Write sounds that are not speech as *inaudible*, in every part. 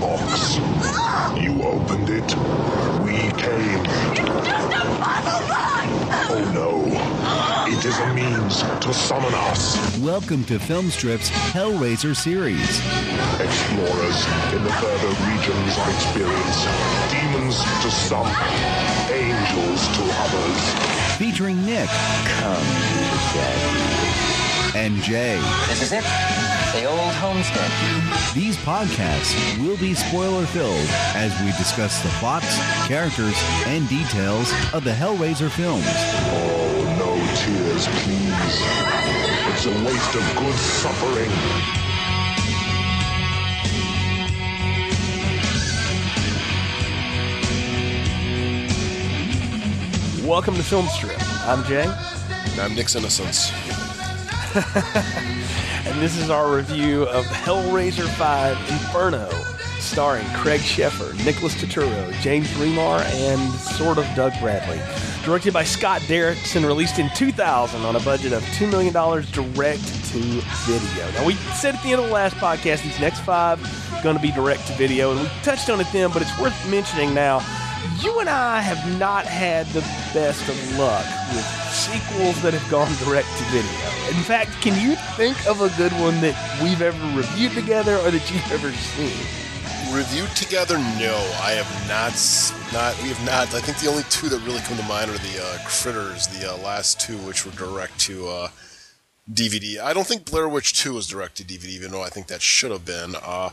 box. You opened it. We came. It's just a puzzle box! Oh no. It is a means to summon us. Welcome to Filmstrip's Hellraiser series. Explorers in the further regions of experience. Demons to some, angels to others. Featuring Nick Come to daddy. and Jay. This is it. The old homestead. These podcasts will be spoiler filled as we discuss the plots, characters, and details of the Hellraiser films. Oh, no tears, please. It's a waste of good suffering. Welcome to Film Strip. I'm Jay, And I'm Nick's Innocence. *laughs* and this is our review of Hellraiser 5 Inferno, starring Craig Sheffer, Nicholas Turturro, James Remar, and sort of Doug Bradley. Directed by Scott Derrickson, released in 2000 on a budget of $2 million direct to video. Now, we said at the end of the last podcast, these next five going to be direct to video, and we touched on it then, but it's worth mentioning now. You and I have not had the best of luck with sequels that have gone direct to video. In fact, can you think of a good one that we've ever reviewed together or that you've ever seen? Reviewed together? No, I have not. Not we have not. I think the only two that really come to mind are the uh, Critters, the uh, last two, which were direct to uh, DVD. I don't think Blair Witch Two was direct to DVD, even though I think that should have been. Uh,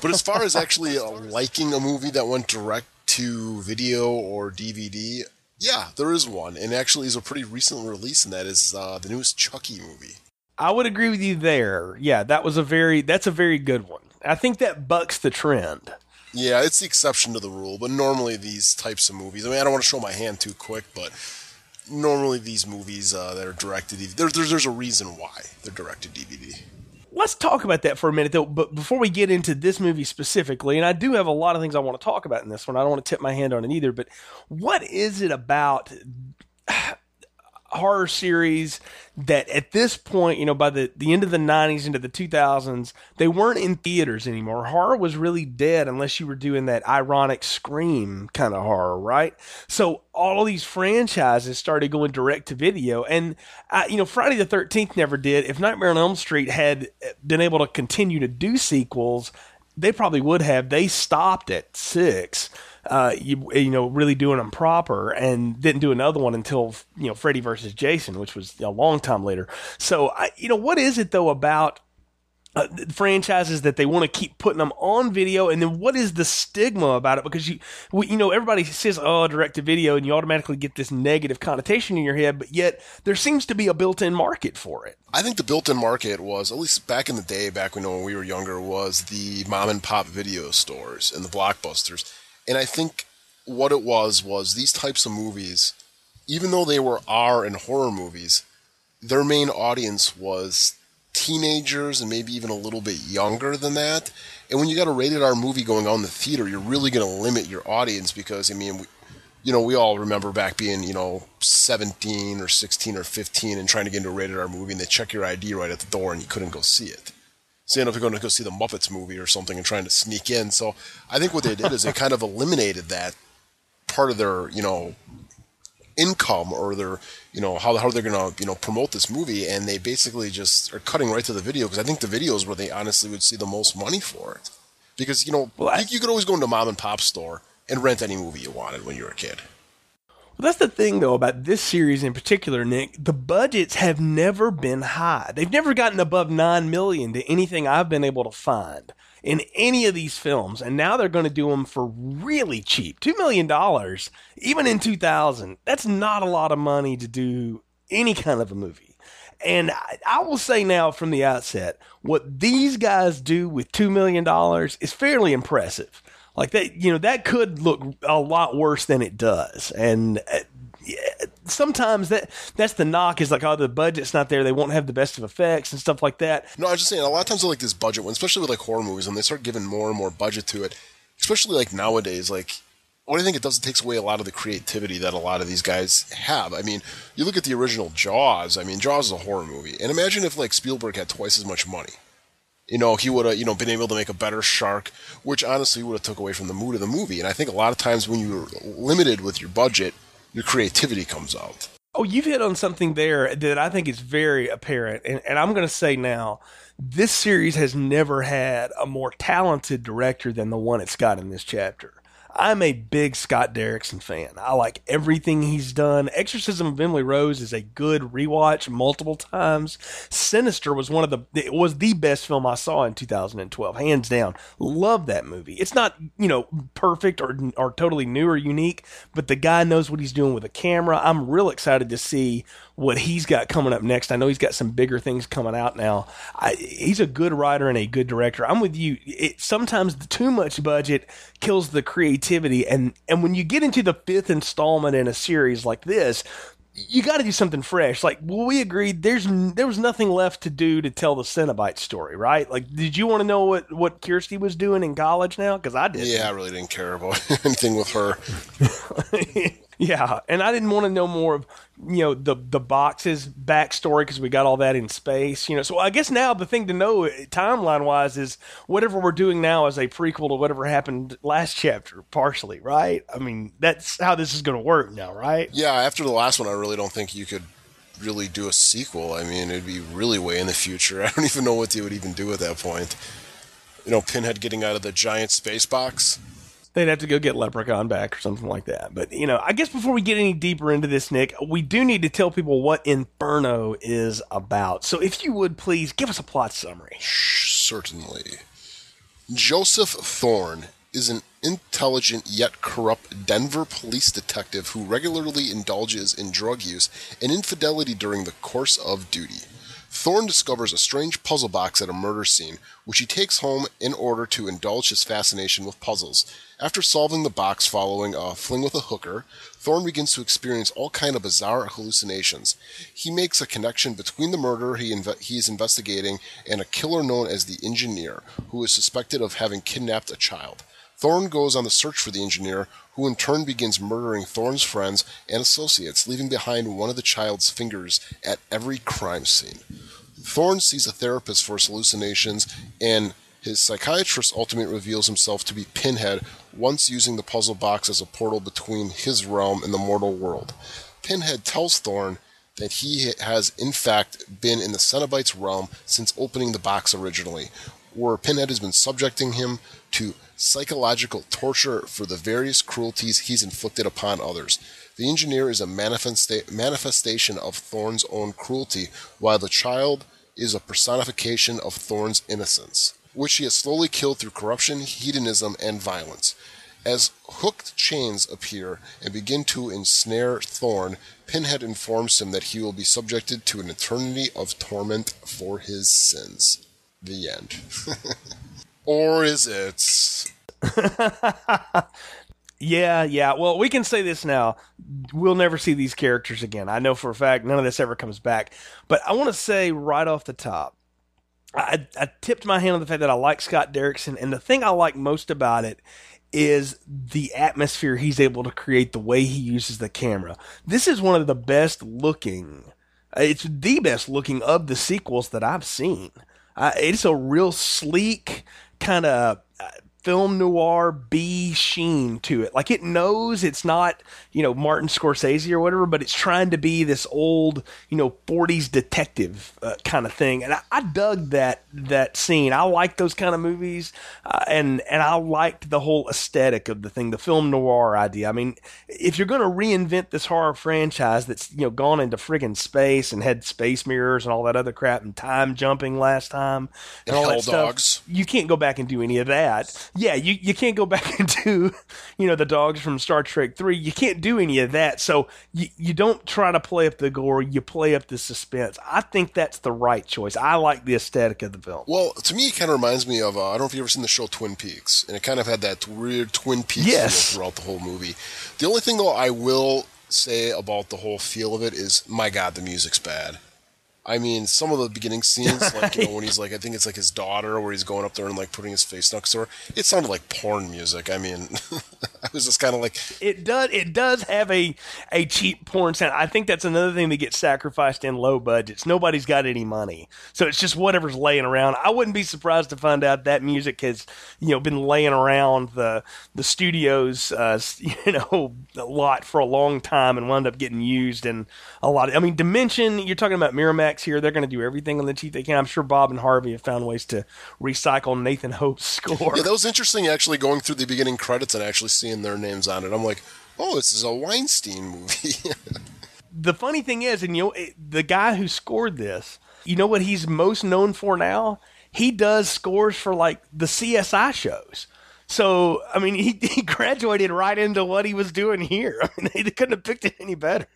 but as far as actually uh, liking a movie that went direct to video or DVD, yeah, there is one, and actually is a pretty recent release, and that is uh, the newest Chucky movie. I would agree with you there. Yeah, that was a very that's a very good one. I think that bucks the trend. Yeah, it's the exception to the rule, but normally these types of movies. I mean, I don't want to show my hand too quick, but normally these movies uh, that are directed, there, there's there's a reason why they're directed DVD. Let's talk about that for a minute, though. But before we get into this movie specifically, and I do have a lot of things I want to talk about in this one, I don't want to tip my hand on it either. But what is it about horror series that at this point, you know, by the, the end of the 90s into the 2000s, they weren't in theaters anymore. Horror was really dead unless you were doing that ironic scream kind of horror, right? So all of these franchises started going direct to video. And, I, you know, Friday the 13th never did. If Nightmare on Elm Street had uh, been able to continue to do sequels, they probably would have. They stopped at six uh, you, you know, really doing them proper and didn't do another one until, you know, Freddy versus Jason, which was a long time later. So, I, you know, what is it though about uh, franchises that they want to keep putting them on video, and then what is the stigma about it? Because you, you know, everybody says, "Oh, direct to video," and you automatically get this negative connotation in your head. But yet, there seems to be a built-in market for it. I think the built-in market was, at least back in the day, back when, when we were younger, was the mom and pop video stores and the blockbusters. And I think what it was was these types of movies, even though they were R and horror movies, their main audience was teenagers and maybe even a little bit younger than that. And when you got a rated R movie going on in the theater, you're really going to limit your audience because I mean, we, you know, we all remember back being you know 17 or 16 or 15 and trying to get into a rated R movie, and they check your ID right at the door, and you couldn't go see it. You end up going to go see the Muppets movie or something and trying to sneak in. So I think what they did is they kind of eliminated that part of their you know income or their you know how how they're gonna you know promote this movie, and they basically just are cutting right to the video because I think the video is where they honestly would see the most money for it. Because you know Well, I- you, you could always go into mom and pop store and rent any movie you wanted when you were a kid. Well, that's the thing, though, about this series in particular, Nick. The budgets have never been high. They've never gotten above nine million to anything I've been able to find in any of these films, and now they're going to do them for really cheap, two million dollars, even in two thousand. That's not a lot of money to do any kind of a movie. And I, I will say now from the outset, what these guys do with two million dollars is fairly impressive. Like that, you know, that could look a lot worse than it does. And uh, sometimes that that's the knock is like, oh, the budget's not there. They won't have the best of effects and stuff like that. No, I was just saying a lot of times like this budget one, especially with like horror movies, when they start giving more and more budget to it, especially like nowadays, like what I think it does, it takes away a lot of the creativity that a lot of these guys have. I mean, you look at the original Jaws. I mean, Jaws is a horror movie, and imagine if like Spielberg had twice as much money. You know, he would have, you know, been able to make a better shark, which honestly would have took away from the mood of the movie. And I think a lot of times when you're limited with your budget, your creativity comes out. Oh, you've hit on something there that I think is very apparent. And, and I'm going to say now, this series has never had a more talented director than the one it's got in this chapter. I'm a big Scott Derrickson fan. I like everything he's done. Exorcism of Emily Rose is a good rewatch multiple times. Sinister was one of the it was the best film I saw in 2012, hands down. Love that movie. It's not you know perfect or or totally new or unique, but the guy knows what he's doing with a camera. I'm real excited to see what he's got coming up next. I know he's got some bigger things coming out now. I, he's a good writer and a good director. I'm with you. It, sometimes the too much budget kills the creativity, and and when you get into the fifth installment in a series like this, you got to do something fresh. Like, well, we agreed. There's there was nothing left to do to tell the Cenobite story, right? Like, did you want to know what what Kirsty was doing in college now? Because I did. Yeah, I really didn't care about *laughs* anything with her. *laughs* Yeah, and I didn't want to know more of you know the the boxes backstory because we got all that in space. You know, so I guess now the thing to know eh, timeline wise is whatever we're doing now is a prequel to whatever happened last chapter, partially, right? I mean, that's how this is going to work now, right? Yeah, after the last one, I really don't think you could really do a sequel. I mean, it'd be really way in the future. *laughs* I don't even know what they would even do at that point. You know, Pinhead getting out of the giant space box. They'd have to go get Leprechaun back or something like that. But, you know, I guess before we get any deeper into this, Nick, we do need to tell people what Inferno is about. So if you would please give us a plot summary. Certainly. Joseph Thorne is an intelligent yet corrupt Denver police detective who regularly indulges in drug use and infidelity during the course of duty. Thorne discovers a strange puzzle box at a murder scene, which he takes home in order to indulge his fascination with puzzles. After solving the box following a fling with a hooker, Thorne begins to experience all kind of bizarre hallucinations. He makes a connection between the murder he, inve- he is investigating and a killer known as the Engineer, who is suspected of having kidnapped a child. Thorne goes on the search for the engineer, who in turn begins murdering Thorne's friends and associates, leaving behind one of the child's fingers at every crime scene. Thorne sees a therapist for his hallucinations, and his psychiatrist ultimately reveals himself to be Pinhead, once using the puzzle box as a portal between his realm and the mortal world. Pinhead tells Thorne that he has in fact been in the Cenobite's realm since opening the box originally, where Pinhead has been subjecting him to psychological torture for the various cruelties he's inflicted upon others. The engineer is a manifesta- manifestation of Thorne's own cruelty, while the child is a personification of Thorne's innocence, which he has slowly killed through corruption, hedonism, and violence. As hooked chains appear and begin to ensnare Thorne, Pinhead informs him that he will be subjected to an eternity of torment for his sins. The end. *laughs* or is it? *laughs* Yeah, yeah. Well, we can say this now. We'll never see these characters again. I know for a fact none of this ever comes back. But I want to say right off the top, I, I tipped my hand on the fact that I like Scott Derrickson, and the thing I like most about it is the atmosphere he's able to create, the way he uses the camera. This is one of the best looking. It's the best looking of the sequels that I've seen. Uh, it's a real sleek kind of film noir B sheen to it. Like it knows it's not, you know, Martin Scorsese or whatever, but it's trying to be this old, you know, 40s detective uh, kind of thing. And I, I, dug that that scene. I like those kind of movies, uh, and and I liked the whole aesthetic of the thing, the film noir idea. I mean, if you're going to reinvent this horror franchise that's you know gone into friggin' space and had space mirrors and all that other crap and time jumping last time and, and all that stuff, you can't go back and do any of that yeah, you, you can't go *laughs* back and do, you know, the dogs from Star Trek 3. You can't do any of that. So you, you don't try to play up the gore, you play up the suspense. I think that's the right choice. I like the aesthetic of the film. Well, to me, it kind of reminds me of, uh, I don't know if you've ever seen the show Twin Peaks, and it kind of had that weird Twin Peaks yes. feel throughout the whole movie. The only thing, though, I will say about the whole feel of it is, my God, the music's bad. I mean, some of the beginning scenes, like you know, when *laughs* he's like, I think it's like his daughter, where he's going up there and like putting his face next to her. It sounded like porn music. I mean, *laughs* I was just kind of like, it does it does have a a cheap porn sound. I think that's another thing that gets sacrificed in low budgets. Nobody's got any money, so it's just whatever's laying around. I wouldn't be surprised to find out that music has you know been laying around the the studios uh, *laughs* you know a lot for a long time and wound up getting used in a lot. Of, I mean, Dimension. You're talking about Miramax here. They're going to do everything on the cheap they can. I'm sure Bob and Harvey have found ways to recycle Nathan Hope's score. yeah, that was interesting. Actually, going through the beginning credits and actually seeing their names on it, I'm like, oh, this is a Weinstein movie. *laughs* the funny thing is, and you know, it- the guy who scored this, you know what he's most known for now? He does scores for like the CSI shows. So, I mean, he, *laughs* he graduated right into what he was doing here. *laughs* I mean, they couldn't have picked it any better.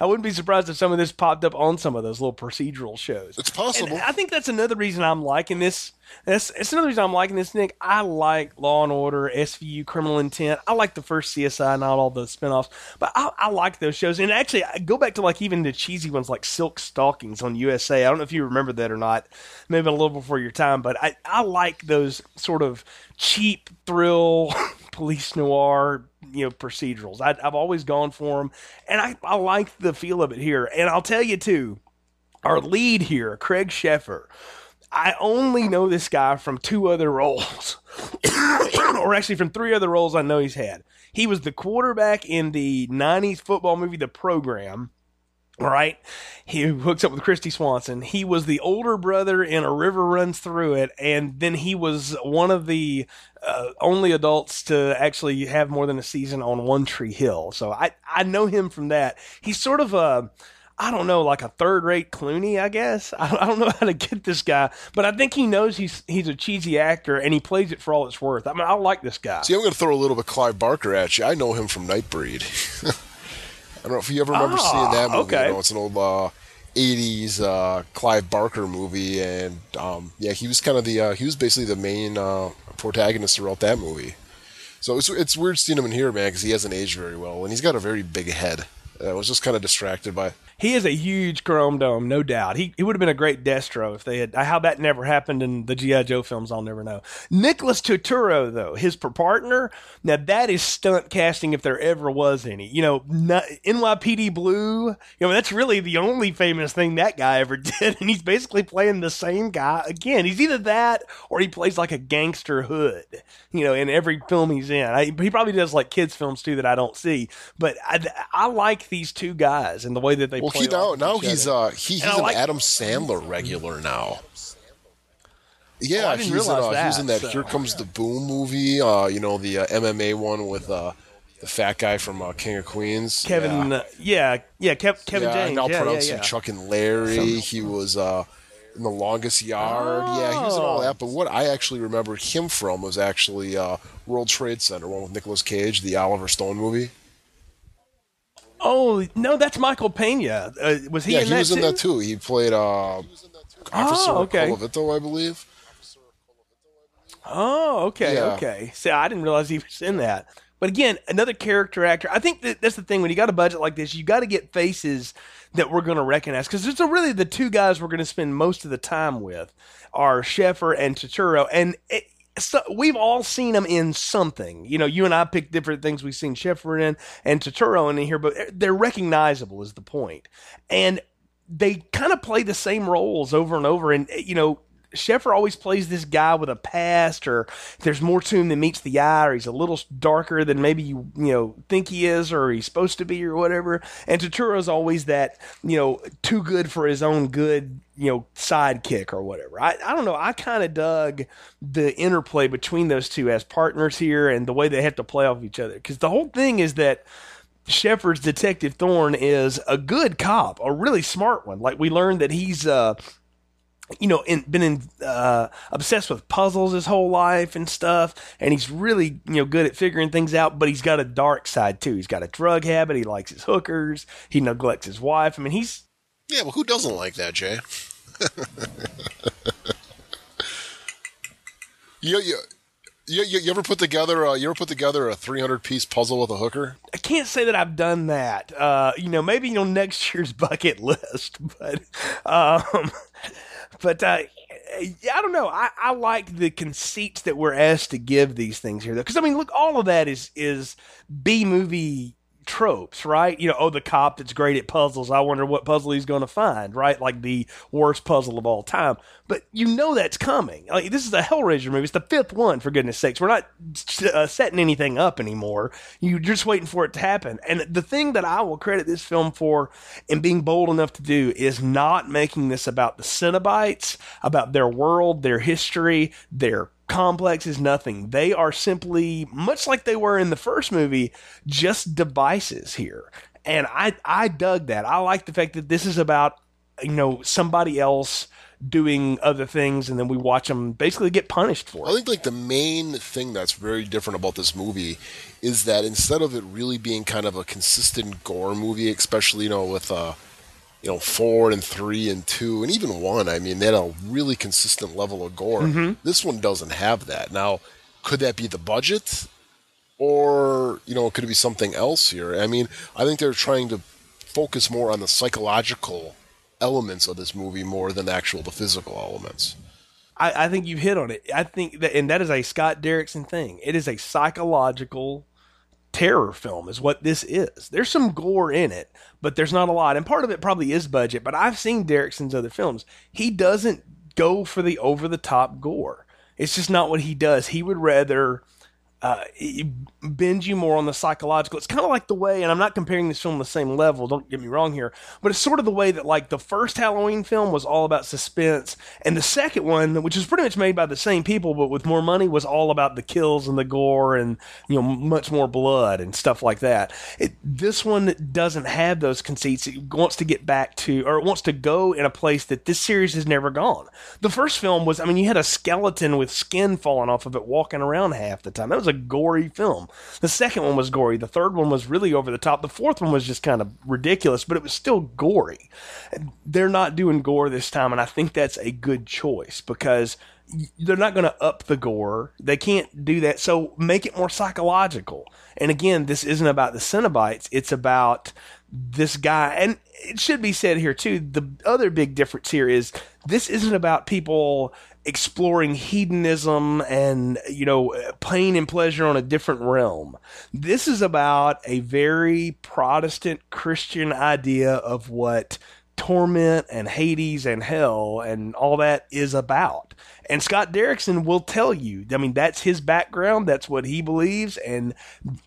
I wouldn't be surprised if some of this popped up on some of those little procedural shows. it's possible. And I think that's another reason I'm liking this. That's it's another reason I'm liking this, Nick. I like Law and Order, SVU, Criminal Intent. I like the first CSI, not all the spinoffs, but I, I like those shows. And actually, I go back to like even the cheesy ones like Silk Stockings on USA. I don't know if you remember that or not. Maybe a little before your time, but I I like those sort of cheap thrill *laughs* police noir you know procedurals. I, I've always gone for them, and I I like the feel of it here. And I'll tell you too our lead here, Craig Sheffer. I only know this guy from two other roles, *coughs* or actually from three other roles I know he's had. He was the quarterback in the 90s football movie The Program. Right. He hooks up with Kristy Swanson. He was the older brother in A River Runs Through It. And then he was one of the uh, only adults to actually have more than a season on One Tree Hill. So I, I know him from that. He's sort of a. I don't know, like a third rate Clooney, I guess. *laughs* I I don't know how to get this guy, but I think he knows he's he's a cheesy actor and he plays it for all it's worth. I mean, I like this guy. See, I'm going to throw a little bit of Clive Barker at you. I know him from Nightbreed. *laughs* I don't know if you ever remember Ah, seeing that movie. okay. You know, it's an old uh, '80s uh, Clive Barker movie, and um, yeah, he was kind of the uh, he was basically the main uh, protagonist throughout that movie. So it's it's weird seeing him in here, man, because he hasn't aged very well, and he's got a very big head. I was just kind of distracted by. He is a huge chrome dome, no doubt. He, he would have been a great Destro if they had. How that never happened in the G.I. Joe films, I'll never know. Nicholas Turturro, though, his partner, now that is stunt casting if there ever was any. You know, not, NYPD Blue, you know, that's really the only famous thing that guy ever *laughs* did. And he's basically playing the same guy again. He's either that or he plays like a gangster hood, you know, in every film he's in. I, he probably does like kids' films too that I don't see. But I, I like these two guys and the way that they Well, play he now off now he's uh he, he's And an like- Adam Sandler regular now. Yeah, Oh, he's in, uh, realize he was in that, that so. Here Comes the Boom movie. Uh, you know the uh, MMA one with uh, the fat guy from uh, King of Queens. Kevin, Yeah. uh, yeah, yeah, Kev, Kevin yeah, James. now yeah, yeah, pronouncing yeah. Chuck and Larry. He was uh, in the Longest Yard. Yeah, he was in all Oh. that. But what I actually remember him from was actually uh, World Trade Center, one with Nicolas Cage, the Oliver Stone movie. Oh no, that's Michael Pena. Uh, was he yeah, in he that was too? in that too. He played uh, Officer Oh, okay. Colavito, I believe. Oh, okay, Yeah. okay. See, I didn't realize he was in that. But again, another character actor. I think that that's the thing when you got a budget like this, you got to get faces that we're going to recognize because it's really the two guys we're going to spend most of the time with are Sheffer and Turturro, and it, so we've all seen them in something. You know, you and I picked different things we've seen Sheffer in and Turturro in here, but they're recognizable is the point. And they kind of play the same roles over and over. And, you know, Sheffer always plays this guy with a past, or there's more to him than meets the eye, or he's a little darker than maybe you you know think he is, or he's supposed to be, or whatever. And Turturro's always that you know too good for his own good, you know sidekick or whatever. I I don't know. I kind of dug the interplay between those two as partners here, and the way they have to play off each other. Because the whole thing is that Sheffer's Detective Thorne is a good cop, a really smart one. Like we learned that he's uh you know, in, been in, uh, obsessed with puzzles his whole life and stuff, and he's really, you know, good at figuring things out. But he's got a dark side too. He's got a drug habit. He likes his hookers. He neglects his wife. I mean, he's Yeah, well, who doesn't like that, Jay? *laughs* you, you, you, you, you ever put together? Uh, you ever put together a 300 piece puzzle with a hooker? I can't say that I've done that. Uh, you know, maybe on next *laughs* year's bucket list, but, um, but uh, I don't know. I, I like the conceits that we're asked to give these things here, though, because I mean, look, all of that is is B movie tropes, right? You know, oh, the cop that's great at puzzles. I wonder what puzzle he's going to find, right? Like the worst puzzle of all time. But you know that's coming. Like this is a Hellraiser movie. It's the fifth one, for goodness sakes. We're not uh, setting anything up anymore. You're just waiting for it to happen. And the thing that I will credit this film for and being bold enough to do is not making this about the Cenobites, about their world, their history, their complex is nothing. They are simply, much like they were in the first movie, just devices here. And I, I dug that. I like the fact that this is about, you know, somebody else doing other things and then we watch them basically get punished for it. I think like the main thing that's very different about this movie is that instead of it really being kind of a consistent gore movie, especially, you know, with uh you know, four and three and two and even one. I mean, they had a really consistent level of gore. Mm-hmm. This one doesn't have that. Now, could that be the budget? Or, you know, could it be something else here? I mean, I think they're trying to focus more on the psychological elements of this movie more than actual the physical elements. I, I think you've hit on it. I think that, and that is a Scott Derrickson thing. It is a psychological terror film is what this is. There's some gore in it, but there's not a lot. And part of it probably is budget, but I've seen Derrickson's other films. He doesn't go for the over the top gore. It's just not what he does. He would rather uh, bend you more on the psychological. It's kind of like the way, and I'm not comparing this film to the same level. Don't get me wrong here, but it's sort of the way that like the first Halloween film was all about suspense, and the second one, which is pretty much made by the same people but with more money, was all about the kills and the gore and you know much more blood and stuff like that. It, this one doesn't have those conceits. It wants to get back to, or it wants to go in a place that this series has never gone. The first film was, I mean, you had a skeleton with skin falling off of it walking around half the time. That was a gory film. The second one was gory. The third one was really over the top. The fourth one was just kind of ridiculous, but it was still gory. They're not doing gore this time, and I think that's a good choice because they're not going to up the gore. They can't do that. So make it more psychological. And again, this isn't about the Cenobites. It's about this guy. And it should be said here too. The other big difference here is this isn't about people exploring hedonism and you know uh, pain and pleasure on a different realm. This is about a very Protestant Christian idea of what torment and Hades and hell and all that is about. And Scott Derrickson will tell you. I mean, that's his background. That's what he believes. And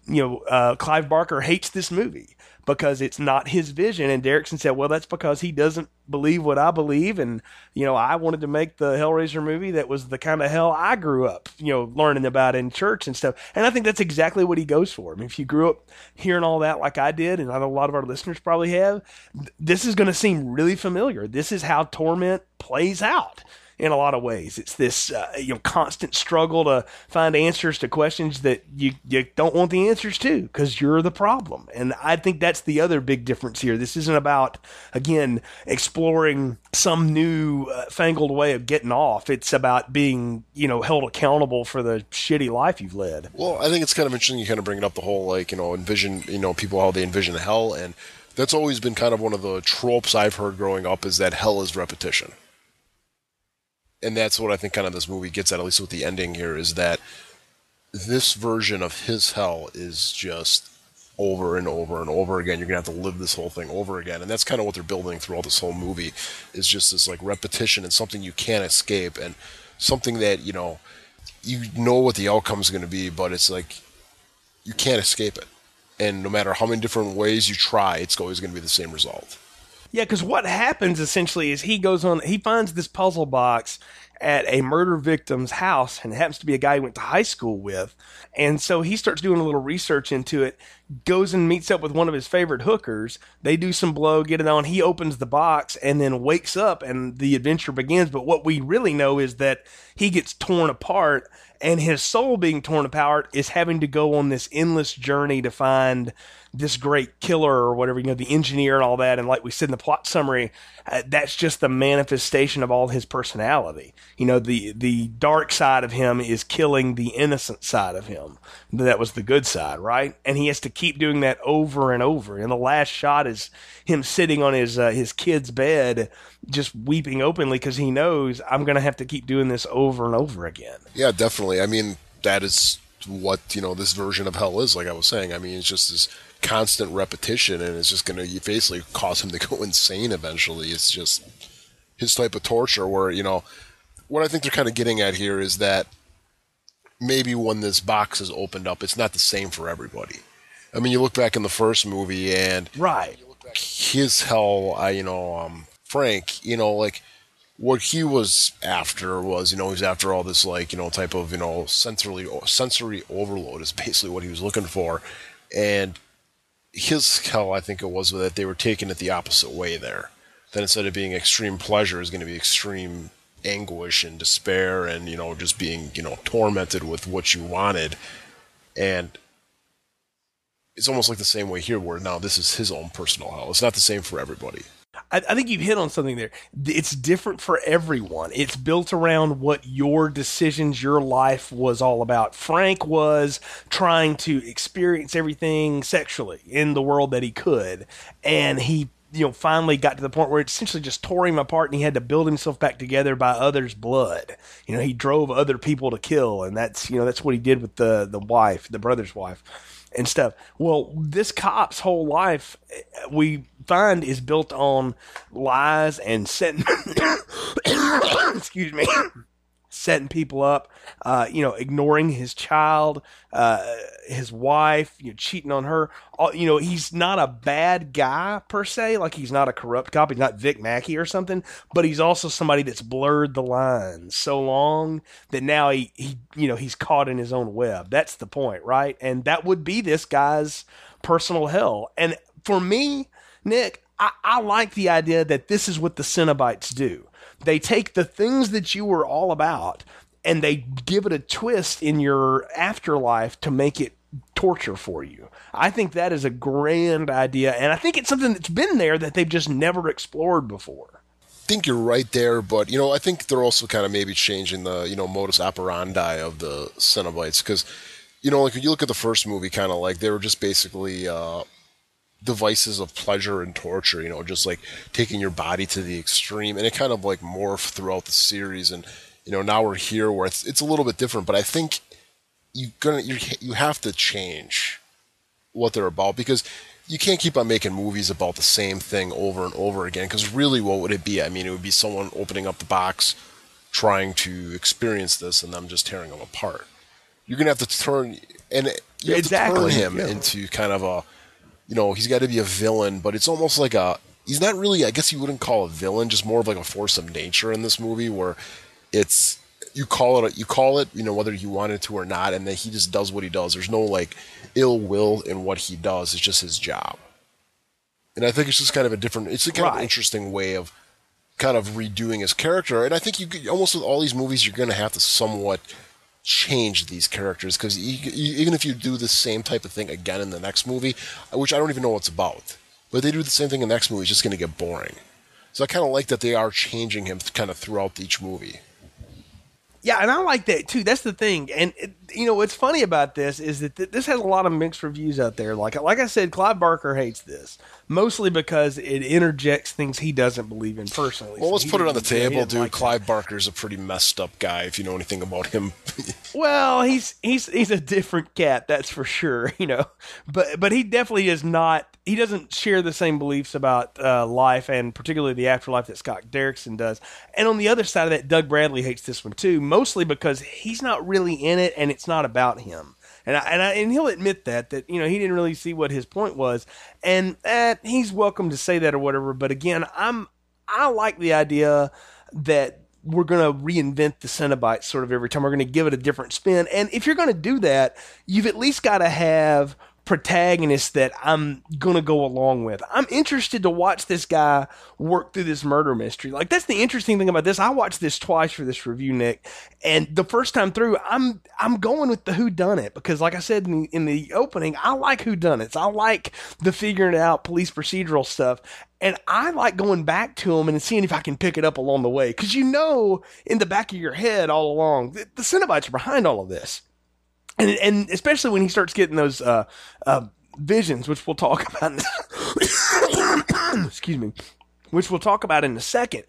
you know, uh, Clive Barker hates this movie because it's not his vision. And Derrickson said, well, that's because he doesn't believe what I believe. And, you know, I wanted to make the Hellraiser movie that was the kind of hell I grew up, you know, learning about in church and stuff. And I think that's exactly what he goes for. I mean, if you grew up hearing all that like I did, and I know a lot of our listeners probably have, this is going to seem really familiar. This is how torment plays out in a lot of ways. It's this uh, you know constant struggle to find answers to questions that you you don't want the answers to because you're the problem. And I think that's the other big difference here. This isn't about again exploring some new uh, fangled way of getting off. It's about being you know held accountable for the shitty life you've led. Well, I think it's kind of interesting. You kind of bring it up the whole like you know envision you know people how they envision hell and. That's always been kind of one of the tropes I've heard growing up is that hell is repetition and that's what I think kind of this movie gets at, at least with the ending here, is that this version of his hell is just over and over and over again. You're gonna have to live this whole thing over again, and that's kind of what they're building throughout this whole movie. Is just this like repetition and something you can't escape, and something that you know you know what the outcome is going to be, but it's like you can't escape it. And no matter how many different ways you try, it's always going to be the same result. Yeah, because what happens essentially is he goes on, he finds this puzzle box at a murder victim's house, and it happens to be a guy he went to high school with. And so he starts doing a little research into it, goes and meets up with one of his favorite hookers. They do some blow, get it on. He opens the box and then wakes up, and the adventure begins. But what we really know is that he gets torn apart and his soul being torn apart is having to go on this endless journey to find this great killer or whatever, you know, the engineer and all that. And like we said in the plot summary, uh, that's just the manifestation of all his personality. You know, the, the dark side of him is killing the innocent side of him. That was the good side, right? And he has to keep doing that over and over. And the last shot is him sitting on his, uh, his kid's bed, just weeping openly because he knows I'm going to have to keep doing this over and over again. Yeah, definitely. I mean, that is what you know this version of hell is like i was saying. I mean it's just this constant repetition and it's just going to basically cause him to *laughs* go insane eventually. It's just his type of torture where you know what i think they're kind of getting at here is that maybe when this box is opened up it's not the same for everybody. I mean you look back in the first movie and right. his hell I you know um, frank you know like what he was after was, you know, he's after all this like, you know, type of, you know, sensory sensory overload is *laughs* basically what he was looking for, and his hell, I think it was that they were taking it the opposite way there. That instead of being extreme pleasure, is going to be extreme anguish and despair, and you know, just being you know tormented with what you wanted, and it's almost like the same way here, where now this is his own personal hell. It's not the same for everybody. I, I, think you've hit on something there. It's different for everyone. It's built around what your decisions, your life was all about. Frank was trying to experience everything sexually in the world that he could, and he you know finally got to the point where it essentially just tore him apart and he had to build himself back together by others blood you know he drove other people to kill and that's you know that's what he did with the the wife the brother's wife and stuff. Well, this cop's whole life we find is built on lies and setting *coughs* excuse me setting people up, uh, you know, ignoring his child, uh, his wife, you know, cheating on her. All, you know, he's not a bad guy per se, like he's not a corrupt cop, he's not Vic Mackey or something, but he's also somebody that's blurred the lines so long that now he, he, you know, he's caught in his own web. That's the point, right? And that would be this guy's personal hell. And for me, Nick, I, I like the idea that this is what the Cenobites do they take the things that you were all about and they give it a twist in your afterlife to make it torture for you. I think that is a grand idea, and I think it's something that's been there that they've just never explored before. I think you're right there, but you know, I think they're also kind of maybe changing the you know modus operandi of the Cenobites because you know, like when you look at the first movie, kind of like they were just basically uh, devices of pleasure and torture, you know, just like taking your body to the extreme. And it kind of like morphed throughout the series. And, you know, now we're here where it's, it's a little bit different, but I think you gonna, you, you have to change what they're about because you can't keep on making movies about the same thing over and over again. Because really, what would it be? I mean, it would be someone opening up the box, trying to experience this, and them just tearing them apart. You're gonna have to turn and you have exactly. to turn him yeah. into kind of a you know, he's got to be a villain, but it's almost like a he's not really I guess you wouldn't call a villain, just more of like a force of nature in this movie where it's you call it you call it, you know, whether you wanted to or not, and then he just does what he does. There's no like ill will in what he does. It's just his job. And I think it's just kind of a different it's a kind Right. of interesting way of kind of redoing his character. And I think you could- almost with all these movies you're going to have to somewhat change these characters because even if you do the same type of thing again in the next movie, which I don't even know what's about, but they do the same thing in the next movie, it's just going to get boring. So I kind of like that they are changing him kind of throughout each movie. Yeah, and I like that too. That's the thing. And it, you know what's funny about this is that th- this has a lot of mixed reviews out there. Like like I said, Clive Barker hates this mostly because it interjects things he doesn't believe in personally. Well, So let's put it on the table, dude. like that. Clive Barker's a pretty messed up guy. If you know anything about him, *laughs* Well, he's he's he's a different cat, that's for sure. *laughs* You know, but but he definitely is not. He doesn't share the same beliefs about uh, life and particularly the afterlife that Scott Derrickson does. And on the other side of that, Doug Bradley hates this one too, mostly because he's not really in it and it's not about him. And I, and I, and he'll admit that that you know he didn't really see what his point was, and eh, he's welcome to say that or whatever. But again, I'm I like the idea that we're going to reinvent the Cenobites sort of every time. We're going to give it a different spin. And if you're going to do that, you've at least got to have protagonist that I'm gonna go along with. I'm interested to watch this guy work through this murder mystery. Like that's the interesting thing about this. I watched this twice for this review, Nick, and the first time through, I'm I'm going with the who done it because, like I said in the, in the opening, I like who done it. I like the figuring it out police procedural stuff. And I like going back to them and seeing if I can pick it up along the way. Because you know, in the back of your head all along, the, the Cenobites are behind all of this and and especially when he starts getting those uh, uh, visions, which we'll talk *laughs* about. In *coughs* excuse me, which we'll talk about in a second.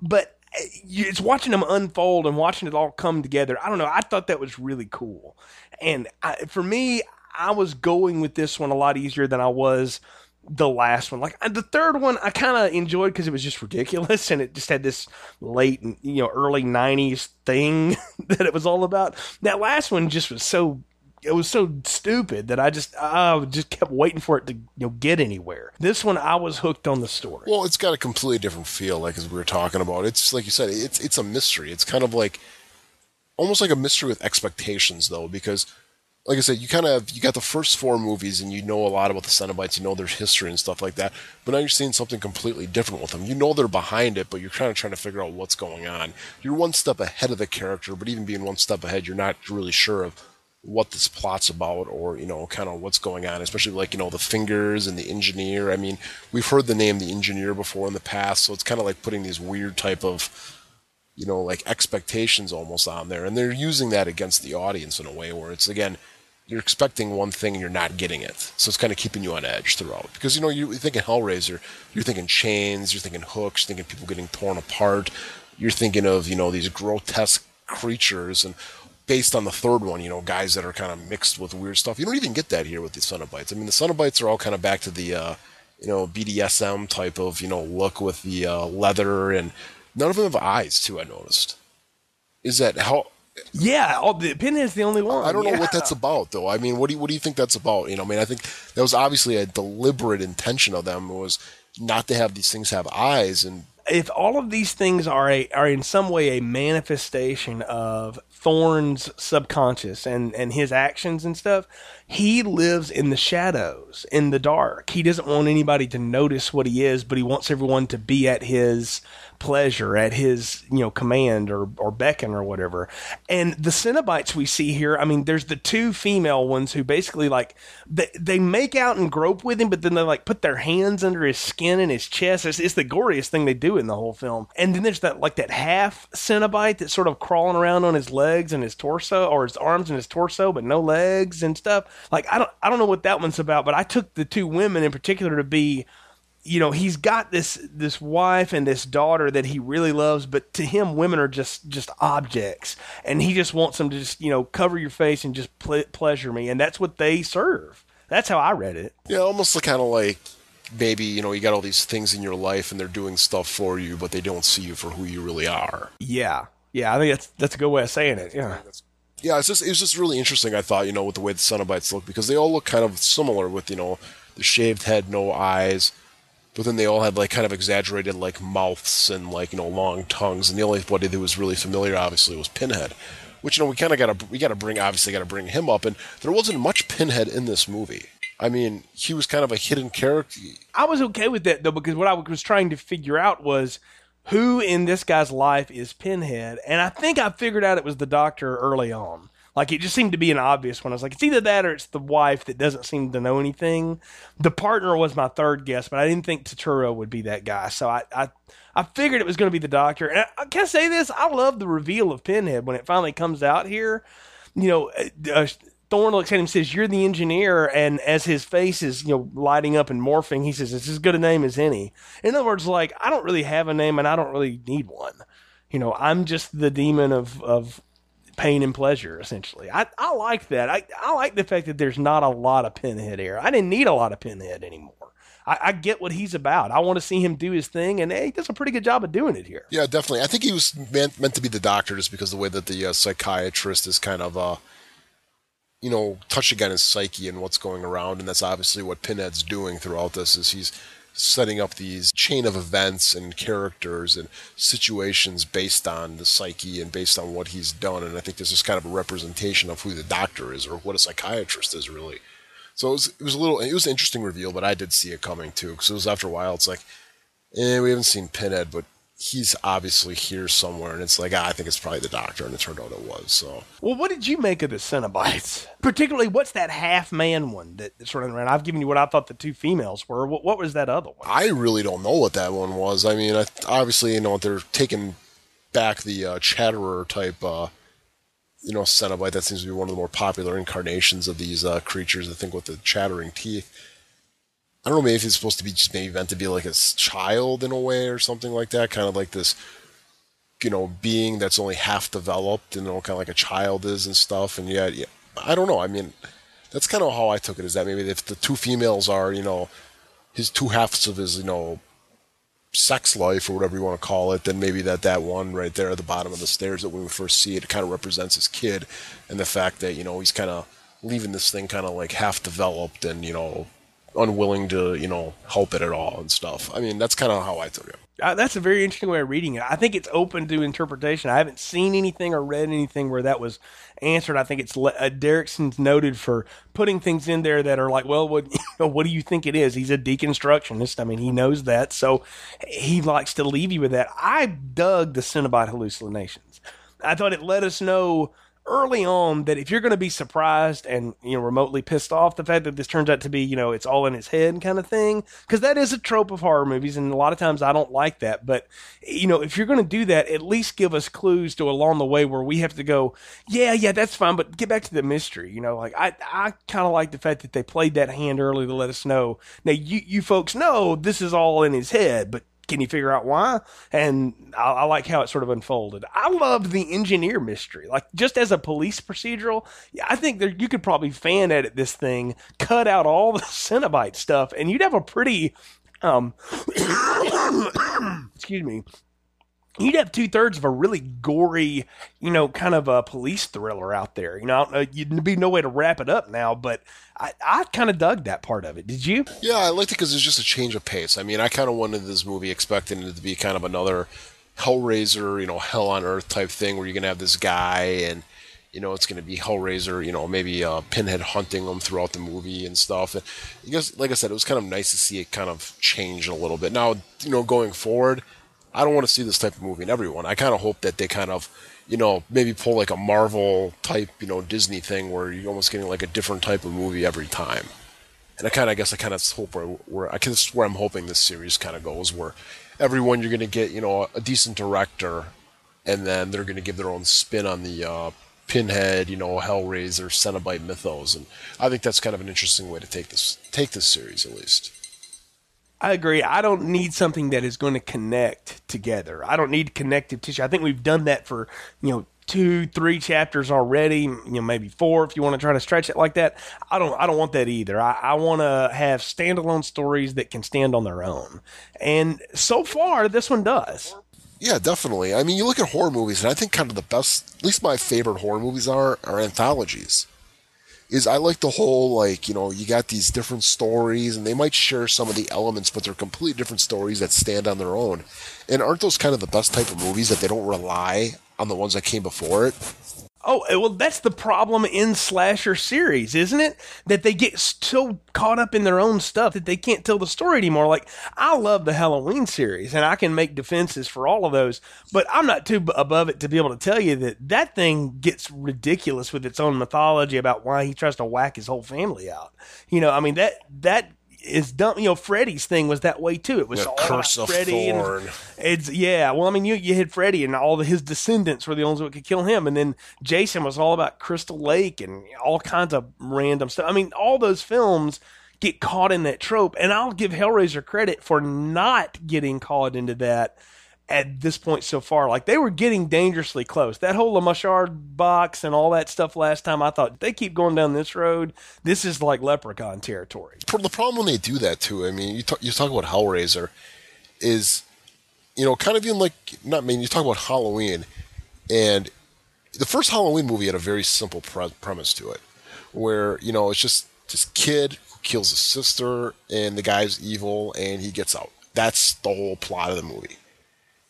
But uh, it's watching them unfold and watching it all come together. I don't know. I thought that was really cool, and I, for me, I was going with this one a lot easier than I was the last one. Like the third one, I kind of enjoyed because it was just ridiculous and it just had this late, you know, early '90s thing *laughs* that it was all about. That last one just was so. It was so stupid that I just I just kept waiting for it to you know get anywhere. This one I was hooked on the story. Well, it's got a completely different feel, like as we were talking about. It's like you said, it's it's a mystery. It's kind of like almost like a mystery with expectations, though, because like I said, you kind of you got the first four movies and you know a lot about the Cenobites, you know their history and stuff like that. But now you're seeing something completely different with them. You know they're behind it, but you're kind of trying to figure out what's going on. You're one step ahead of the character, but even being one step ahead, you're not really sure of what this plot's about or you know kind of what's going on especially like you know the fingers and the engineer i mean we've heard the name the engineer before in the past so it's kind of like putting these weird type of you know like expectations almost on there and they're using that against the audience in a way where it's again you're expecting one thing and you're not getting it. So it's kind of keeping you on edge throughout. Because, you know, you're thinking Hellraiser, you're thinking chains, you're thinking hooks, you're thinking people getting torn apart. You're thinking of, you know, these grotesque creatures. And based on the third one, you know, guys that are kind of mixed with weird stuff. You don't even get that here with the Cenobites. I mean, the Cenobites are all kind of back to the, uh, you know, BDSM type of, you know, look with the uh, leather. And none of them have eyes, too, I noticed. Is that how yeah, all, the Pinhead's the only one. I don't yeah. know what that's about, though. I mean, what do you what do you think that's about? You know, I mean, I think that was obviously a deliberate intention of them was not to have these things have eyes and. If all of these things are a are in some way a manifestation of Thorne's subconscious and and his actions and stuff, he lives in the shadows, in the dark. He doesn't want anybody to notice what he is, but he wants everyone to be at his pleasure at his you know command or or beckon or whatever. And the Cenobites we see here, I mean, there's the two female ones who basically like they they make out and grope with him, but then they like put their hands under his skin and his chest. It's, it's the goriest thing they do in the whole film. And then there's that like that half Cenobite that's sort of crawling around on his legs and his torso or his arms and his torso, but no legs and stuff. Like I don't I don't know what that one's about, but I took the two women in particular to be you know he's got this this wife and this daughter that he really loves but to him women are just just objects. And he just wants them to just you know cover your face and just ple- pleasure me. And that's what they serve. That's how i read it. Yeah almost kind of like maybe you know you got all these things in your life and they're doing stuff for you but they don't see you for who you really are. Yeah. Yeah i think that's that's a good way of saying it. Yeah. Yeah it's just it was just really interesting i thought you know with the way the cenobites look because they all look kind of similar with you know the shaved head no eyes but then they all had like kind of exaggerated like mouths and like you know long tongues, and the only one that was really familiar, obviously, was Pinhead. Which you know we kind of got to we got to bring obviously got to bring him up, and there wasn't much Pinhead in this movie. I mean, he was kind of a hidden character. I was okay with that though because what I was trying to figure out was who in this guy's life is Pinhead, and I think I figured out it was the Doctor early on. Like it just seemed to be an obvious one. I was like, it's either that or it's the wife that doesn't seem to know anything. The partner was my third guess, but I didn't think Turturro would be that guy. So I, I, I figured it was going to be the doctor. And I, can I say this? I love the reveal of Pinhead when it finally comes out here. You know, uh, uh Thorne looks at him and says, You're the engineer. And as his face is, you know, lighting up and morphing, he says, It's as good a name as any. In other words, like, I don't really have a name and I don't really need one. You know, I'm just the demon of, of pain and pleasure, essentially. I, I like that. I, I like the fact that there's not a lot of Pinhead air. I didn't need a lot of Pinhead anymore. I, I, get what he's about. I want to see him do his thing, and hey, he does a pretty good job of doing it here. Yeah, definitely. I think he was meant, meant to be the doctor just because the way that the uh, psychiatrist is kind of, uh, you know, touching on his psyche and what's going around, and that's obviously what Pinhead's doing throughout this. Is he's setting up these chain of events and characters and situations based on the psyche and based on what he's done. And I think this is kind of a representation of who the doctor is or what a psychiatrist is really. So it was, it was a little, it was an interesting reveal, but I did see it coming too, because it was after a while. It's like, eh, we haven't seen Pinhead, but he's obviously here somewhere, and it's like, ah, I think it's probably the Doctor, and it turned out it was. So Well, what did you make of the Cenobites? Particularly, what's that half man one that that's running around? I've given you what I thought the two females were. What, what was that other one? I really don't know what that one was. I mean, I, obviously, you know, they're taking back the uh, Chatterer type, uh, you know, Cenobite. That seems to be one of the more popular incarnations of these uh, creatures. I think with the chattering teeth. I don't know, maybe if it's supposed to be just maybe meant to be like a child in a way or something like that, kind of like this, you know, being that's only half developed, and you know, kind of like a child is and stuff. And yeah, yeah, I don't know. I mean, that's kind of how I took it. Is that maybe if the two females are, you know, his two halves of his, you know, sex life or whatever you want to call it, then maybe that that one right there at the bottom of the stairs that we first see it kind of represents his kid, and the fact that you know he's kind of leaving this thing kind of like half developed and you know unwilling to you know help it at all and stuff. I mean, that's kind of how I took it. Uh, that's a very interesting way of reading it. I think it's open to interpretation. I haven't seen anything or read anything where that was answered. I think it's le- uh, Derrickson's noted for putting things in there that are like, well, what *laughs* you know, what do you think it is? He's a deconstructionist. I mean, he knows that, so he likes to leave you with that. I dug the Cenobite hallucinations. I thought it let us know early on that if you're going to be surprised and you know remotely pissed off the fact that this turns out to be you know it's all in his head kind of thing because that is a trope of horror movies and a lot of times I don't like that. But you know if you're going to do that at least give us clues to along the way where we have to go yeah yeah that's fine but get back to the mystery you know like I I kind of like the fact that they played that hand early to let us know. Now you you folks know this is all in his head but can you figure out why? And I, I, like how it sort of unfolded. I loved the engineer mystery. Like just as a police procedural, yeah, I think you could probably fan edit this thing, cut out all the *laughs* Cenobite stuff, and you'd have a pretty, um, *coughs* excuse me, you'd have two thirds of a really gory, you know, kind of a police thriller out there. You know, you'd be no way to wrap it up now, but I, I kind of dug that part of it. Did you? Yeah, I liked it because there's just a change of pace. I mean, I kind of wanted this movie expecting it to be kind of another Hellraiser, you know, Hell on Earth type thing where you're gonna have this guy and. You know, it's going to be Hellraiser, you know, maybe uh, Pinhead hunting him throughout the movie and stuff. And I guess, like I said, it was kind of nice to see it kind of change a little bit. Now, you know, going forward, I don't want to see this type of movie in everyone. I kind of hope that they kind of, you know, maybe pull like a Marvel type, you know, Disney thing where you're almost getting like a different type of movie every time. And I kind of, I guess, I kind of hope where, where I guess where I'm hoping this series kind of goes, where everyone you're going to get, you know, a decent director, and then they're going to give their own spin on the uh, Pinhead, you know, Hellraiser, Cenobite mythos, and I think that's kind of an interesting way to take this take this series at least. I agree. I don't need something that is going to connect together. I don't need connective tissue. I think we've done that for, you know, two, three chapters already, you know, maybe four if you want to try to stretch it like that. I don't I don't want that either. I, I want to have standalone stories that can stand on their own. And so far this one does. Yeah, definitely. I mean, you look at horror movies, and I think kind of the best, at least my favorite horror movies are are anthologies. Is I like the whole like you know you got these different stories, and they might share some of the elements, but they're completely different stories that stand on their own. And aren't those kind of the best type of movies that they don't rely on the ones that came before it? Oh, eh, well, that's the problem in slasher series, isn't it? That they get so caught up in their own stuff that they can't tell the story anymore. Like, I love the Halloween series, and I can make defenses for all of those, but I'm not too above it to be able to tell you that that thing gets ridiculous with its own mythology about why he tries to whack his whole family out. You know, I mean, that, that, is dumb. You know, Freddy's thing was that way too. It was The all Curse about of Freddy and it's yeah. Well, I mean, you you had Freddy and all of his descendants were the only ones that could kill him, and then Jason was all about Crystal Lake and all kinds of random stuff. I mean, all those films get caught in that trope, and I'll give Hellraiser credit for not getting caught into that at this point so far. Like they were getting dangerously close. That whole Lemarchand box and all that stuff last time, I thought they keep going down this road. This is like Leprechaun territory. The problem when they do that too, I mean, you talk, you talk about Hellraiser, is you know kind of even like not. I mean, you talk about Halloween, and the first Halloween movie had a very simple pre- premise to it, where you know it's just this kid who kills his sister, and the guy's evil, and he gets out. That's the whole plot of the movie,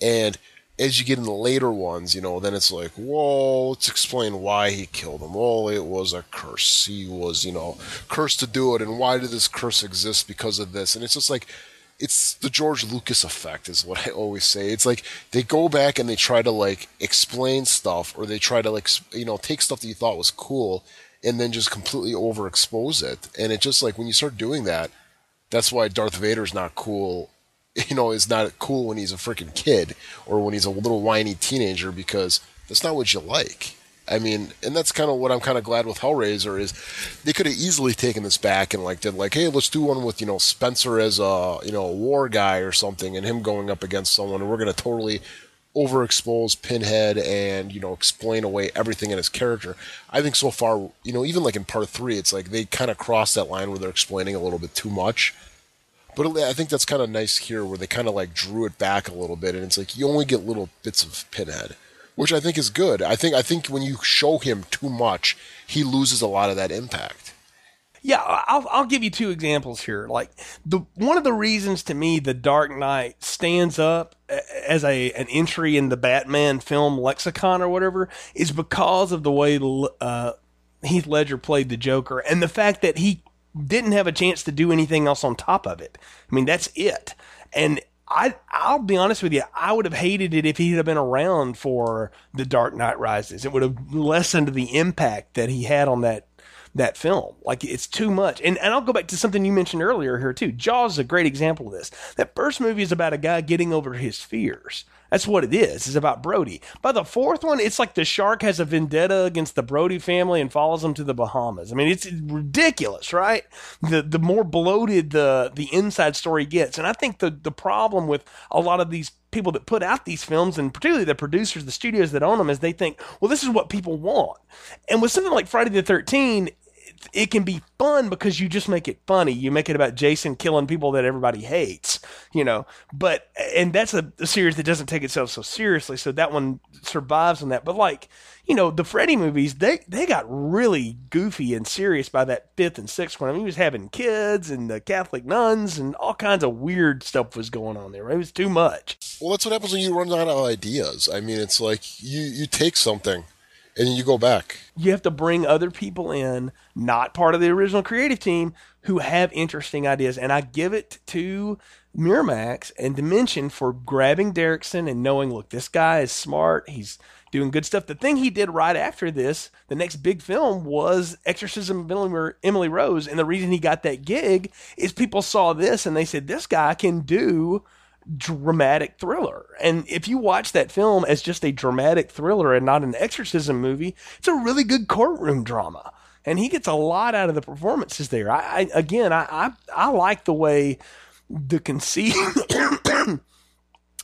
and as you get in the later ones, you know, then it's like, whoa, let's explain why he killed him. Well, it was a curse. He was, you know, cursed to do it, and why did this curse exist because of this? And it's just like, it's the George Lucas effect, is what *laughs* I always say. It's like they go back and they try to like explain stuff, or they try to like, you know, take stuff that you thought was cool and then just completely overexpose it. And it just like when you start doing that, that's why Darth Vader's not cool *laughs* you know, is not cool when he's a freaking kid or when he's a little whiny teenager because that's not what you like. I mean, and that's kind of what I'm kind of glad with Hellraiser is they could have easily taken this back and like did like, hey, let's do one with you know Spencer as a you know a war guy or something, and him going up against someone, and we're gonna totally overexpose Pinhead and you know explain away everything in his character. I think so far, you know, even like in part three, it's like they kind of crossed that line where they're explaining a little bit too much but I think that's kind of nice here, where they kind of like drew it back a little bit, and it's like you only get little bits of Pinhead, which I think is good. I think I think when you show him too much, he loses a lot of that impact. Yeah, I'll I'll give you two examples here. Like the one of the reasons to me the Dark Knight stands up as a an entry in the Batman film lexicon or whatever is because of the way uh, Heath Ledger played the Joker and the fact that he didn't have a chance to do anything else on top of it. I mean, that's it. And I I'll be honest with you, I would have hated it if he had been around for The Dark Knight Rises. It would have lessened the impact that he had on that that film. Like it's too much. And and I'll go back to something you mentioned earlier here too. Jaws is a great example of this. That first movie is about a guy getting over his fears. That's what it is. It's about Brody. By the fourth one, it's like the shark has a vendetta against the Brody family and follows them to the Bahamas. I mean, it's ridiculous, right? The the more bloated the the inside story gets, and I think the the problem with a lot of these people that put out these films, and particularly the producers, the studios that own them, is they think, well, this is what people want. And with something like Friday the Thirteenth, it can be fun because you just make it funny. You make it about Jason killing people that everybody hates, you know. But and that's a, a, series that doesn't take itself so seriously, so that one survives on that. But like you know, the Freddy movies, they they got really goofy and serious by that fifth and sixth one. I mean, he was having kids and the Catholic nuns and all kinds of weird stuff was going on there. It was too much. Well, that's what happens when you run out of ideas. I mean, it's like you you take something and you go back. You have to bring other people in, not part of the original creative team, who have interesting ideas. And I give it to Miramax and Dimension for grabbing Derrickson and knowing, look, this guy is smart. He's doing good stuff. The thing he did right after this, the next big film, was Exorcism of Emily Rose. And the reason he got that gig is people saw this and they said, this guy can do dramatic thriller. And if you watch that film as just a dramatic thriller and not an exorcism movie, it's a really good courtroom drama. And he gets a lot out of the performances there. I, I again, I, I, I like the way the conceit *coughs*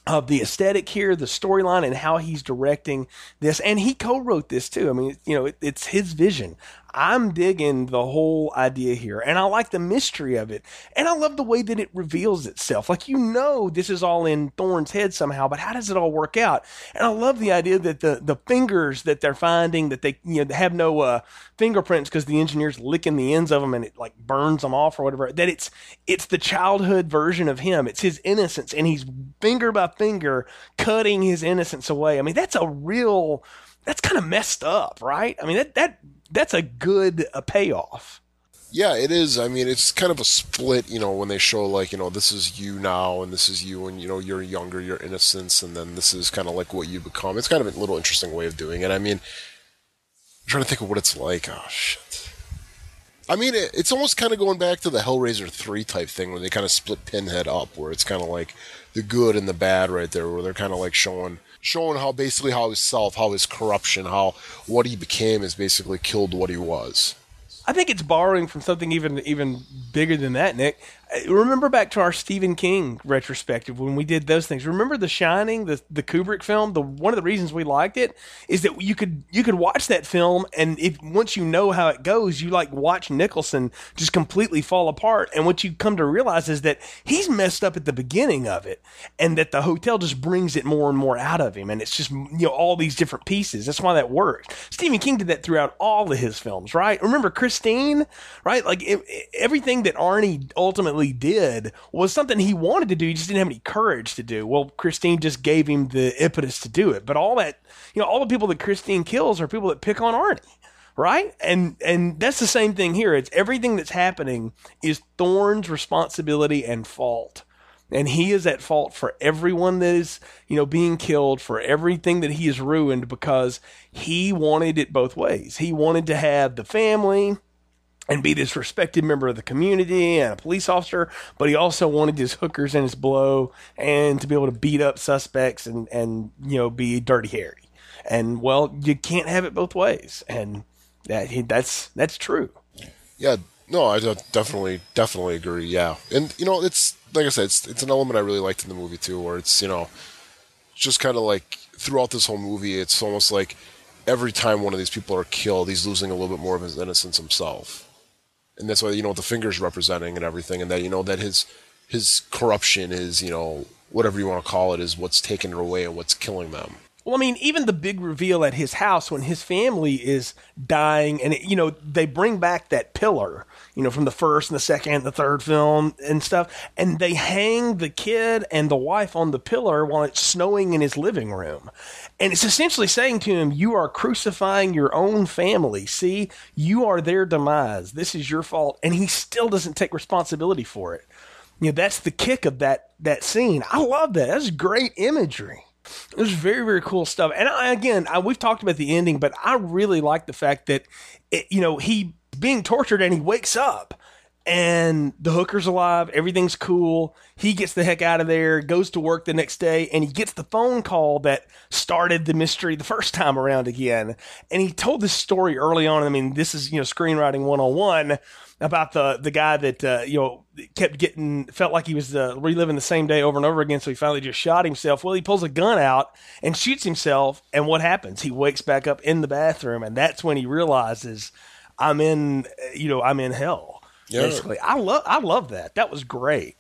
of the aesthetic here, the storyline, and how he's directing this. And he co-wrote this too. I mean, you know, it, it's his vision. I'm digging the whole idea here, and I like the mystery of it, and I love the way that it reveals itself. Like you know, this is all in Thorne's head somehow, but how does it all work out? And I love the idea that the the fingers that they're finding that they you know have no uh, fingerprints because the engineer's licking the ends of them and it like burns them off or whatever. That it's it's the childhood version of him. It's his innocence, and he's finger by finger cutting his innocence away. I mean, that's a real that's kind of messed up, right? I mean, that that that's a good a payoff. Yeah, it is. I mean, it's kind of a split, you know, when they show like, you know, this is you now and this is you and you know, you're younger, your innocence and then this is kind of like what you become. It's kind of a little interesting way of doing it. I mean, I'm trying to think of what it's like. Oh shit. I mean, it, it's almost kind of going back to the Hellraiser 3 type thing where they kind of split Pinhead up where it's kind of like the good and the bad right there where they're kind of like showing showing how basically how his self, how his corruption, how what he became has basically killed what he was. I think it's borrowing from something even even bigger than that, Nick Uh, remember back to our Stephen King retrospective when we did those things. Remember The Shining, the the Kubrick film. The one of the reasons we liked it is that you could you could watch that film, and if once you know how it goes, you like watch Nicholson just completely fall apart. And what you come to realize is that he's messed up at the beginning of it, and that the hotel just brings it more and more out of him, and it's just you know all these different pieces. That's why that works. Stephen King did that throughout all of his films, right? Remember Christine, right? Like it, everything that Arnie ultimately did was something he wanted to do. He just didn't have any courage to do. Well, Christine just gave him the impetus to do it. But all that, you know, all the people that Christine kills are people that pick on Arnie right? And and that's the same thing here. It's everything that's happening is Thorne's responsibility and fault. And he is at fault for everyone that is, you know, being killed, for everything that he has ruined because he wanted it both ways. He wanted to have the family and be this respected member of the community and a police officer, but he also wanted his hookers and his blow and to be able to beat up suspects and, and you know, be dirty Harry. And well, you can't have it both ways. And that that's that's true. Yeah, no, I definitely definitely agree. Yeah, and you know, it's like I said, it's it's an element I really liked in the movie too, where it's you know, just kind of like throughout this whole movie, it's almost like every time one of these people are killed, he's losing a little bit more of his innocence himself, and that's why you know the fingers representing and everything, and that you know that his his corruption is you know whatever you want to call it is what's taking it away and what's killing them. Well, I mean, even the big reveal at his house when his family is dying, and it, you know they bring back that pillar, you know, from the first and the second and the third film and stuff, and they hang the kid and the wife on the pillar while it's snowing in his living room, and it's essentially saying to him, "You are crucifying your own family. See, you are their demise. This is your fault," and he still doesn't take responsibility for it. You know, that's the kick of that that scene. I love that. That's great imagery. It was very, very cool stuff. And I, again, I, we've talked about the ending, but I really like the fact that, it, you know, he being tortured and he wakes up and the hooker's alive. Everything's cool. He gets the heck out of there, goes to work the next day, and he gets the phone call that started the mystery the first time around again. And he told this story early on. I mean, this is, you know, screenwriting 101 about the the guy that uh, you know kept getting felt like he was uh, reliving the same day over and over again. So he finally just shot himself. Well, he pulls a gun out and shoots himself, and what happens? He wakes back up in the bathroom, and that's when he realizes I'm in you know I'm in hell. Yeah. Basically, I love I love that. That was great.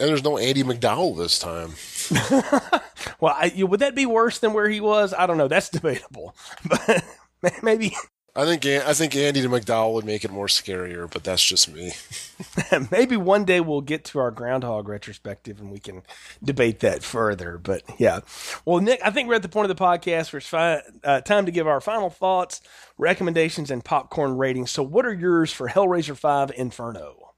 And there's no Andie MacDowell this time. *laughs* well, I, you, would that be worse than where he was? I don't know. That's debatable, *laughs* but maybe I think I think Andie MacDowell would make it more scarier, but that's just me. *laughs* Maybe one day we'll get to our Groundhog retrospective and we can debate that further. But yeah, well, Nick, I think we're at the point of the podcast where it's fi- uh, time to give our final thoughts, recommendations, and popcorn ratings. So, what are yours for Hellraiser Five Inferno?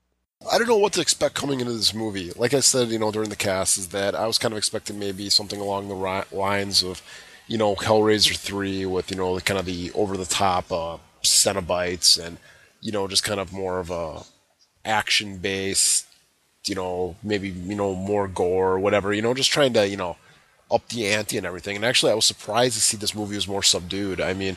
I don't know what to expect coming into this movie. Like I said, you know, during the cast, is that I was kind of expecting maybe something along the ri- lines of you know, Hellraiser 3 with, you know, the kind of the over the top uh, Cenobites and, you know, just kind of more of a action based, you know, maybe, you know, more gore or whatever, you know, just trying to, you know, up the ante and everything. And actually, I was surprised to see this movie was more subdued. I mean,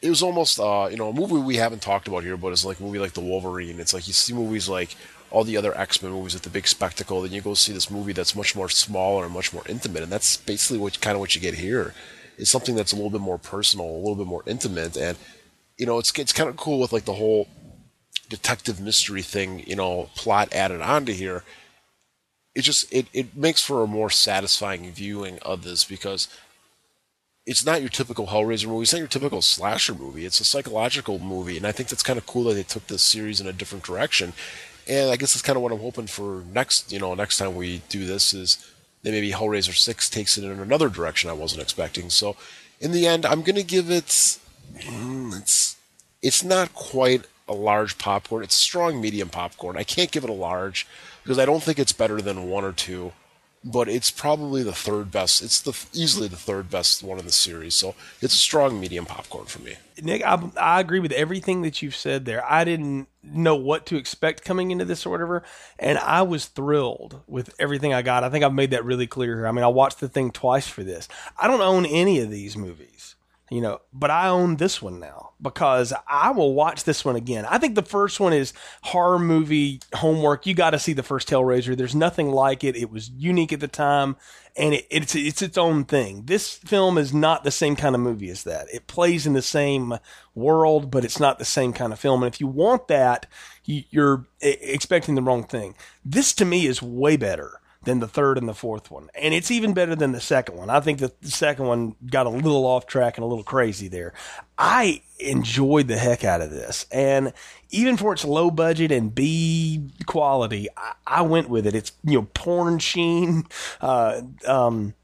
it was almost, uh, you know, a movie we haven't talked about here, but it's like a movie like The Wolverine. It's like you see movies like all the other X Men movies with the big spectacle, then you go see this movie that's much more smaller and much more intimate, and that's basically what kind of what you get here is something that's a little bit more personal, a little bit more intimate, and you know, it's it's kind of cool with like the whole detective mystery thing, you know, plot added onto here. It just it it makes for a more satisfying viewing of this because it's not your typical Hellraiser movie. It's not your typical slasher movie. It's a psychological movie, and I think that's kind of cool that they took this series in a different direction. And I guess that's kind of what I'm hoping for next. You know, next time we do this is then maybe Hellraiser 6 takes it in another direction I wasn't expecting. So in the end, I'm going to give it. Mm, it's it's not quite a large popcorn. It's strong medium popcorn. I can't give it a large because I don't think it's better than one or two but it's probably the third best. It's the easily the third best one in the series. So it's a strong medium popcorn for me. Nick, I, I agree with everything that you've said there. I didn't know what to expect coming into this or whatever, and I was thrilled with everything I got. I think I've made that really clear here. I mean, I watched the thing twice for this. I don't own any of these movies you know, but I own this one now because I will watch this one again. I think the first one is horror movie homework. You got to see the first Hellraiser. There's nothing like it. It was unique at the time, and it, it's it's its own thing. This film is not the same kind of movie as that. It plays in the same world, but it's not the same kind of film. And if you want that, you're expecting the wrong thing. This to me is way better than the third and the fourth one. And it's even better than the second one. I think the second one got a little off track and a little crazy there. I enjoyed the heck out of this. And even for its low budget and B quality, I, I went with it. It's, you know, porn sheen, *laughs* uh, um,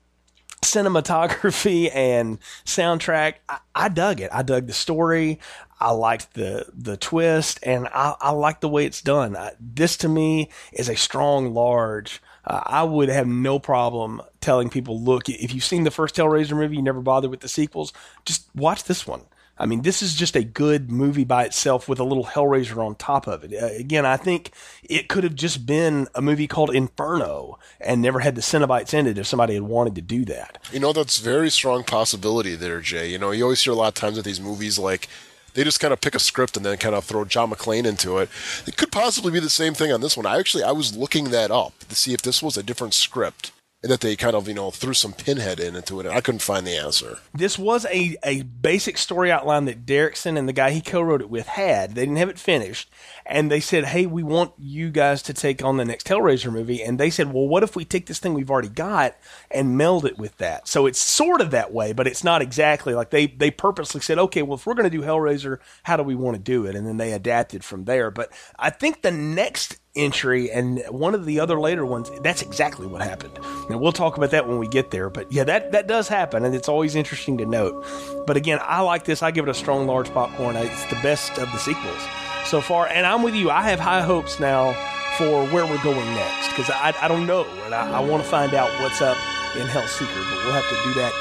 cinematography and soundtrack. I, I, dug it. I dug the story. I liked the the twist, and I, I like the way it's done. I, this to me is a strong, large. Uh, I would have no problem telling people, look, if you've seen the first Hellraiser movie, you never bothered with the sequels, just watch this one. I mean, this is just a good movie by itself with a little Hellraiser on top of it. Uh, again, I think it could have just been a movie called Inferno and never had the Cenobites in it if somebody had wanted to do that. You know, that's very strong possibility there, Jay. You know, you always hear a lot of times with these movies like they just kind of pick a script and then kind of throw John McClane into it. It could possibly be the same thing on this one. I actually I was looking that up to see if this was a different script and that they kind of you know threw some pinhead in into it and i couldn't find the answer this was a, a basic story outline that derrickson and the guy he co-wrote it with had they didn't have it finished and they said hey we want you guys to take on the next hellraiser movie. And they said well what if we take this thing we've already got and meld it with that? So it's sort of that way but it's not exactly like they they purposely said okay well if we're going to do hellraiser how do we want to do it? And then they adapted from there. But i think the next entry and one of the other later ones that's exactly what happened. Now we'll talk about that when we get there but yeah that that does happen and it's always interesting to note. But again i like this. I give it a strong large popcorn. It's the best of the sequels so far and i'm with you i have high hopes now for where we're going next because I, I don't know and i, I want to find out what's up in hellseeker but we'll have to do that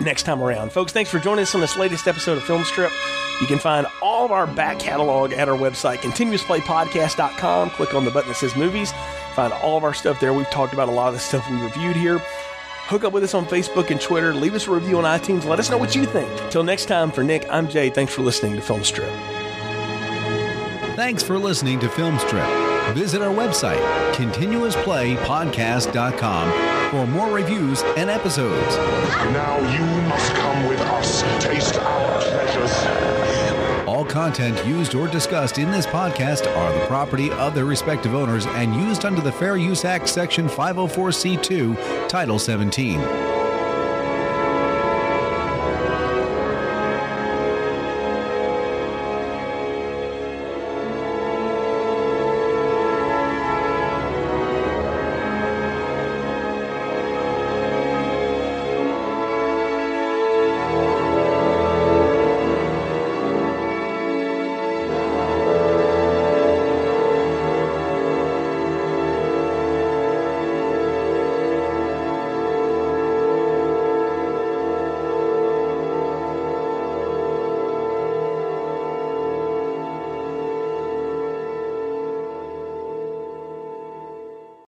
next time around folks thanks for joining us on this latest episode of film strip you can find all of our back catalog at our website, continuousplaypodcast.com. Click on the button that says movies. Find all of our stuff there. We've talked about a lot of the stuff we reviewed here. Hook up with us on Facebook and Twitter. Leave us a review on iTunes. Let us know what you think. Till next time, for Nick, I'm Jay. Thanks for listening to Film Strip. Thanks for listening to Filmstrip. Visit our website, continuousplaypodcast.com, for more reviews and episodes. Now you must come with us. Taste our pleasures. All content used or discussed in this podcast are the property of their respective owners and used under the Fair Use Act, Section 504C2, Title 17.